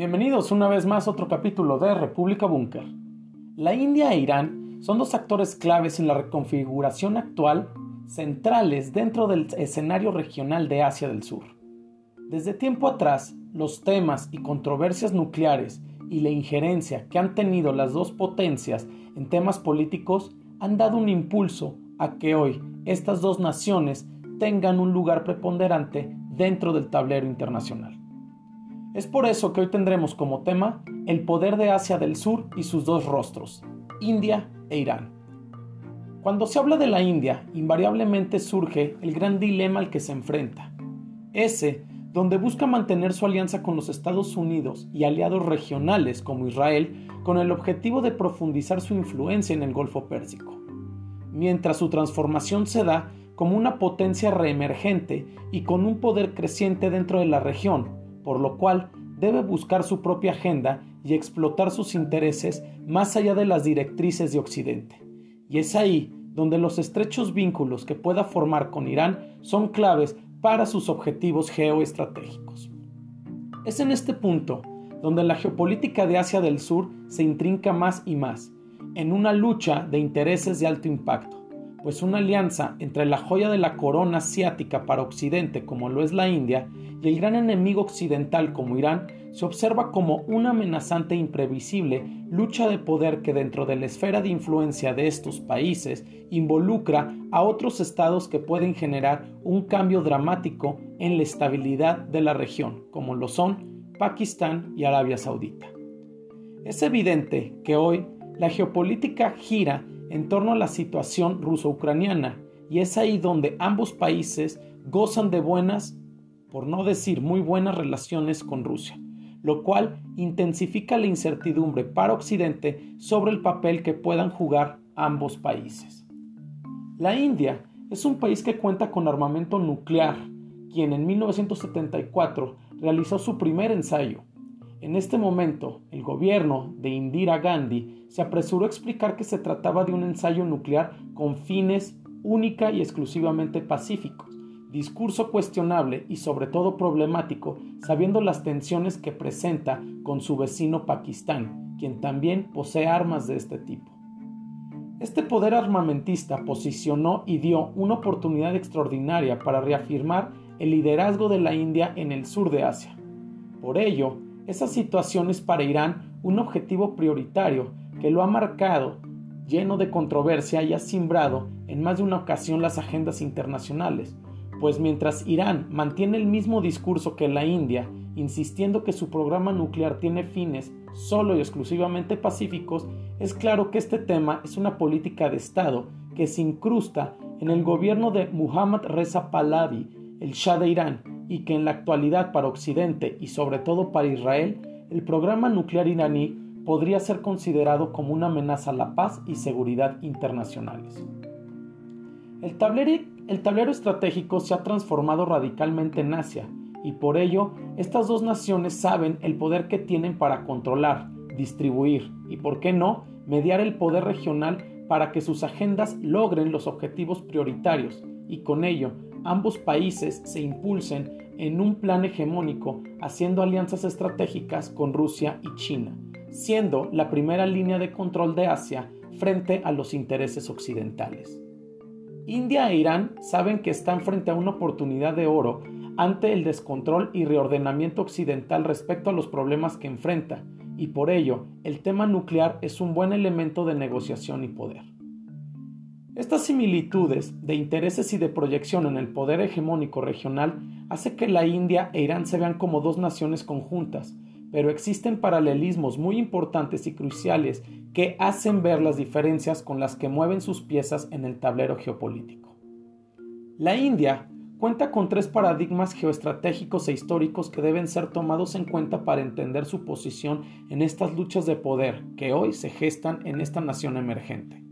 Bienvenidos una vez más a otro capítulo de República Búnker. La India e Irán son dos actores claves en la reconfiguración actual, centrales dentro del escenario regional de Asia del Sur. Desde tiempo atrás, los temas y controversias nucleares y la injerencia que han tenido las dos potencias en temas políticos han dado un impulso a que hoy estas dos naciones tengan un lugar preponderante dentro del tablero internacional. Es por eso que hoy tendremos como tema el poder de Asia del Sur y sus dos rostros, India e Irán. Cuando se habla de la India, invariablemente surge el gran dilema al que se enfrenta, ese donde busca mantener su alianza con los Estados Unidos y aliados regionales como Israel con el objetivo de profundizar su influencia en el Golfo Pérsico, mientras su transformación se da como una potencia reemergente y con un poder creciente dentro de la región, por lo cual debe buscar su propia agenda y explotar sus intereses más allá de las directrices de Occidente. Y es ahí donde los estrechos vínculos que pueda formar con Irán son claves para sus objetivos geoestratégicos. Es en este punto donde la geopolítica de Asia del Sur se intrinca más y más, en una lucha de intereses de alto impacto, pues una alianza entre la joya de la corona asiática para Occidente como lo es la India y el gran enemigo occidental como Irán se observa como una amenazante e imprevisible lucha de poder que dentro de la esfera de influencia de estos países involucra a otros estados que pueden generar un cambio dramático en la estabilidad de la región, como lo son Pakistán y Arabia Saudita. Es evidente que hoy la geopolítica gira en torno a la situación ruso-ucraniana y es ahí donde ambos países gozan de buenas, por no decir muy buenas relaciones con Rusia, lo cual intensifica la incertidumbre para Occidente sobre el papel que puedan jugar ambos países. La India es un país que cuenta con armamento nuclear, quien en 1974 realizó su primer ensayo, en este momento, el gobierno de Indira Gandhi se apresuró a explicar que se trataba de un ensayo nuclear con fines única y exclusivamente pacíficos, discurso cuestionable y sobre todo problemático, sabiendo las tensiones que presenta con su vecino Pakistán, quien también posee armas de este tipo. Este poder armamentista posicionó y dio una oportunidad extraordinaria para reafirmar el liderazgo de la India en el sur de Asia. Por ello, esa situación es para Irán un objetivo prioritario que lo ha marcado, lleno de controversia y ha simbrado en más de una ocasión las agendas internacionales, pues mientras Irán mantiene el mismo discurso que la India, insistiendo que su programa nuclear tiene fines solo y exclusivamente pacíficos, es claro que este tema es una política de Estado que se incrusta en el gobierno de Muhammad Reza Pahlavi, el Shah de Irán, y que en la actualidad para Occidente y sobre todo para Israel, el programa nuclear iraní podría ser considerado como una amenaza a la paz y seguridad internacionales. El tablero, estratégico se ha transformado radicalmente en Asia y por ello estas dos naciones saben el poder que tienen para controlar, distribuir y, por qué no, mediar el poder regional para que sus agendas logren los objetivos prioritarios y con ello ambos países se impulsen en un plan hegemónico haciendo alianzas estratégicas con Rusia y China, siendo la primera línea de control de Asia frente a los intereses occidentales. India e Irán saben que están frente a una oportunidad de oro ante el descontrol y reordenamiento occidental respecto a los problemas que enfrenta, y por ello el tema nuclear es un buen elemento de negociación y poder. Estas similitudes de intereses y de proyección en el poder hegemónico regional hace que la India e Irán se vean como dos naciones conjuntas, pero existen paralelismos muy importantes y cruciales que hacen ver las diferencias con las que mueven sus piezas en el tablero geopolítico. La India cuenta con tres paradigmas geoestratégicos e históricos que deben ser tomados en cuenta para entender su posición en estas luchas de poder que hoy se gestan en esta nación emergente.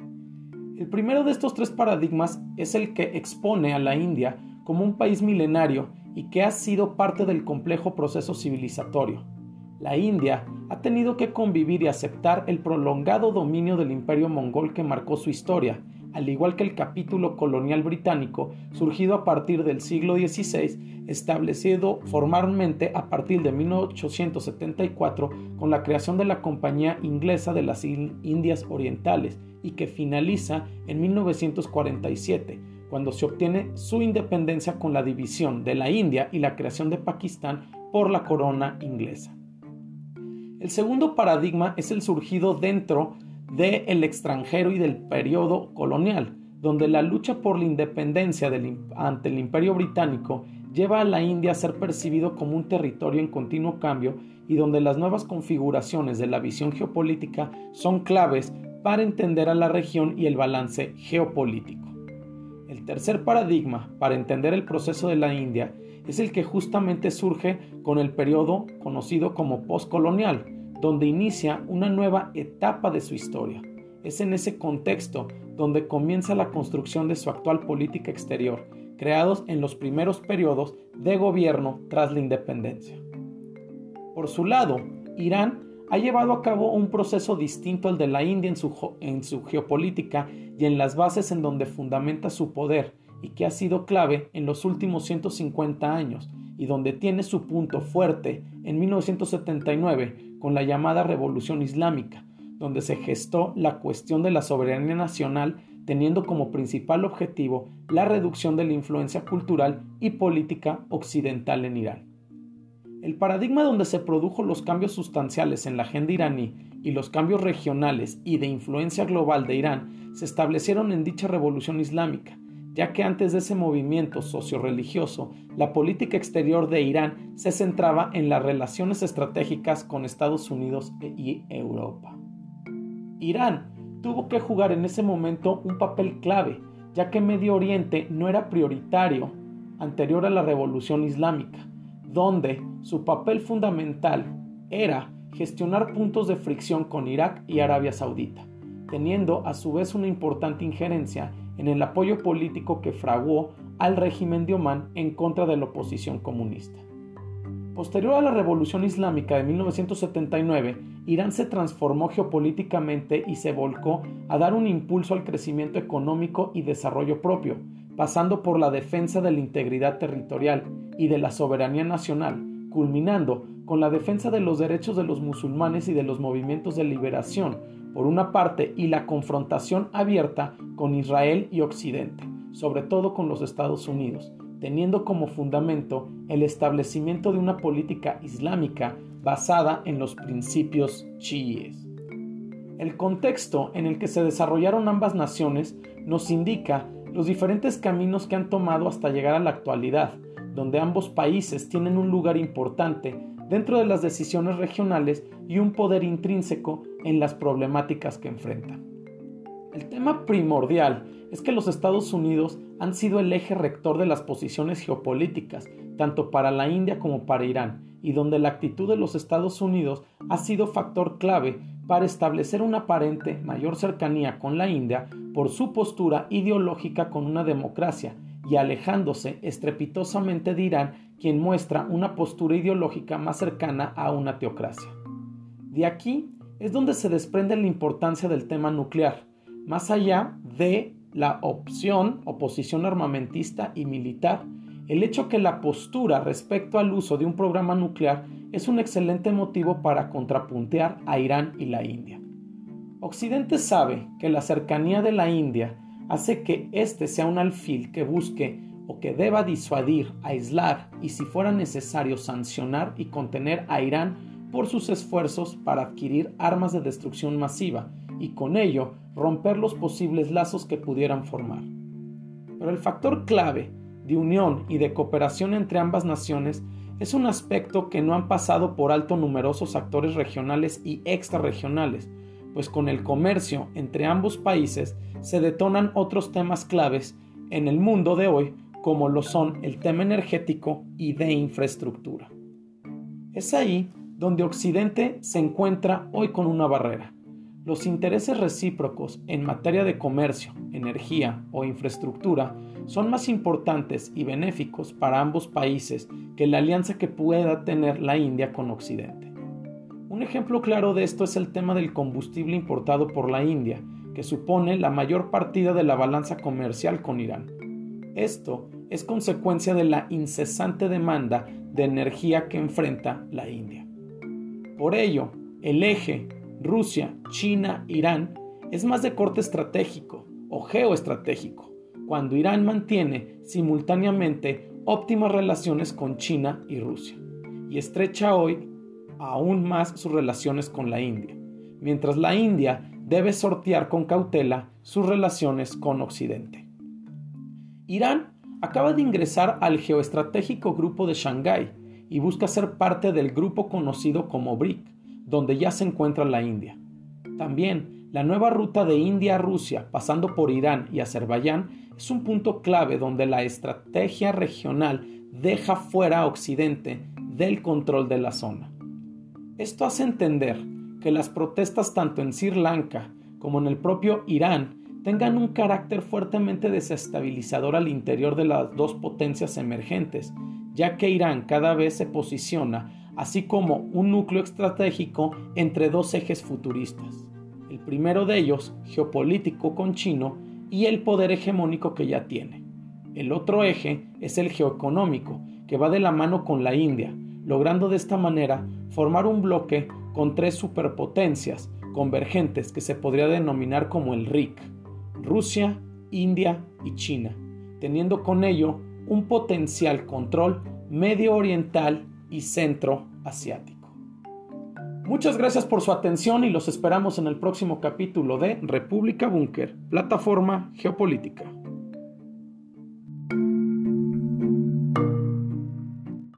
El primero de estos tres paradigmas es el que expone a la India como un país milenario y que ha sido parte del complejo proceso civilizatorio. La India ha tenido que convivir y aceptar el prolongado dominio del imperio mongol que marcó su historia, al igual que el capítulo colonial británico, surgido a partir del siglo XVI, establecido formalmente a partir de 1874 con la creación de la Compañía Inglesa de las Indias Orientales y que finaliza en 1947, cuando se obtiene su independencia con la división de la India y la creación de Pakistán por la corona inglesa. El segundo paradigma es el surgido dentro del extranjero y del periodo colonial, donde la lucha por la independencia ante el imperio británico lleva a la India a ser percibido como un territorio en continuo cambio y donde las nuevas configuraciones de la visión geopolítica son claves para entender a la región y el balance geopolítico. El tercer paradigma para entender el proceso de la India es el que justamente surge con el periodo conocido como postcolonial, donde inicia una nueva etapa de su historia. Es en ese contexto donde comienza la construcción de su actual política exterior, creados en los primeros periodos de gobierno tras la independencia. Por su lado, Irán ha llevado a cabo un proceso distinto al de la India en su, en su geopolítica y en las bases en donde fundamenta su poder, y que ha sido clave en los últimos 150 años y donde tiene su punto fuerte en 1979 con la llamada Revolución Islámica, donde se gestó la cuestión de la soberanía nacional teniendo como principal objetivo la reducción de la influencia cultural y política occidental en Irán. El paradigma donde se produjo los cambios sustanciales en la agenda iraní y los cambios regionales y de influencia global de Irán se establecieron en dicha revolución islámica, ya que antes de ese movimiento socio-religioso, la política exterior de Irán se centraba en las relaciones estratégicas con Estados Unidos y Europa. Irán tuvo que jugar en ese momento un papel clave, ya que Medio Oriente no era prioritario anterior a la Revolución Islámica, donde su papel fundamental era gestionar puntos de fricción con Irak y Arabia Saudita, teniendo a su vez una importante injerencia en el apoyo político que fraguó al régimen de Omán en contra de la oposición comunista. Posterior a la Revolución Islámica de 1979, Irán se transformó geopolíticamente y se volcó a dar un impulso al crecimiento económico y desarrollo propio, pasando por la defensa de la integridad territorial y de la soberanía nacional, culminando con la defensa de los derechos de los musulmanes y de los movimientos de liberación, por una parte, y la confrontación abierta con Israel y Occidente, sobre todo con los Estados Unidos, teniendo como fundamento el establecimiento de una política islámica basada en los principios chiíes. El contexto en el que se desarrollaron ambas naciones nos indica los diferentes caminos que han tomado hasta llegar a la actualidad, donde ambos países tienen un lugar importante dentro de las decisiones regionales y un poder intrínseco en las problemáticas que enfrentan. El tema primordial es que los Estados Unidos han sido el eje rector de las posiciones geopolíticas, tanto para la India como para Irán, y donde la actitud de los Estados Unidos ha sido factor clave para establecer una aparente mayor cercanía con la India por su postura ideológica con una democracia y alejándose estrepitosamente de Irán, quien muestra una postura ideológica más cercana a una teocracia. De aquí es donde se desprende la importancia del tema nuclear, más allá de la opción o posición armamentista y militar, el hecho que la postura respecto al uso de un programa nuclear es un excelente motivo para contrapuntear a Irán y la India. Occidente sabe que la cercanía de la India hace que éste sea un alfil que busque o que deba disuadir, aislar y si fuera necesario sancionar y contener a Irán por sus esfuerzos para adquirir armas de destrucción masiva y con ello romper los posibles lazos que pudieran formar. Pero el factor clave de unión y de cooperación entre ambas naciones es un aspecto que no han pasado por alto numerosos actores regionales y extrarregionales, pues con el comercio entre ambos países se detonan otros temas claves en el mundo de hoy como lo son el tema energético y de infraestructura. Es ahí donde Occidente se encuentra hoy con una barrera. Los intereses recíprocos en materia de comercio, energía o infraestructura son más importantes y benéficos para ambos países que la alianza que pueda tener la India con Occidente. Un ejemplo claro de esto es el tema del combustible importado por la India, que supone la mayor partida de la balanza comercial con Irán. Esto es consecuencia de la incesante demanda de energía que enfrenta la India. Por ello, el eje Rusia, China, Irán es más de corte estratégico o geoestratégico, cuando Irán mantiene simultáneamente óptimas relaciones con China y Rusia, y estrecha hoy aún más sus relaciones con la India, mientras la India debe sortear con cautela sus relaciones con Occidente. Irán acaba de ingresar al geoestratégico grupo de Shanghái y busca ser parte del grupo conocido como BRIC, donde ya se encuentra la India. También, la nueva ruta de India a Rusia, pasando por Irán y Azerbaiyán, es un punto clave donde la estrategia regional deja fuera a Occidente del control de la zona. Esto hace entender que las protestas tanto en Sri Lanka como en el propio Irán tengan un carácter fuertemente desestabilizador al interior de las dos potencias emergentes, ya que Irán cada vez se posiciona así como un núcleo estratégico entre dos ejes futuristas. El primero de ellos, geopolítico con Chino, y el poder hegemónico que ya tiene. El otro eje es el geoeconómico, que va de la mano con la India, logrando de esta manera formar un bloque con tres superpotencias convergentes que se podría denominar como el RIC. Rusia, India y China, teniendo con ello un potencial control medio oriental y centro asiático. Muchas gracias por su atención y los esperamos en el próximo capítulo de República Búnker, plataforma geopolítica.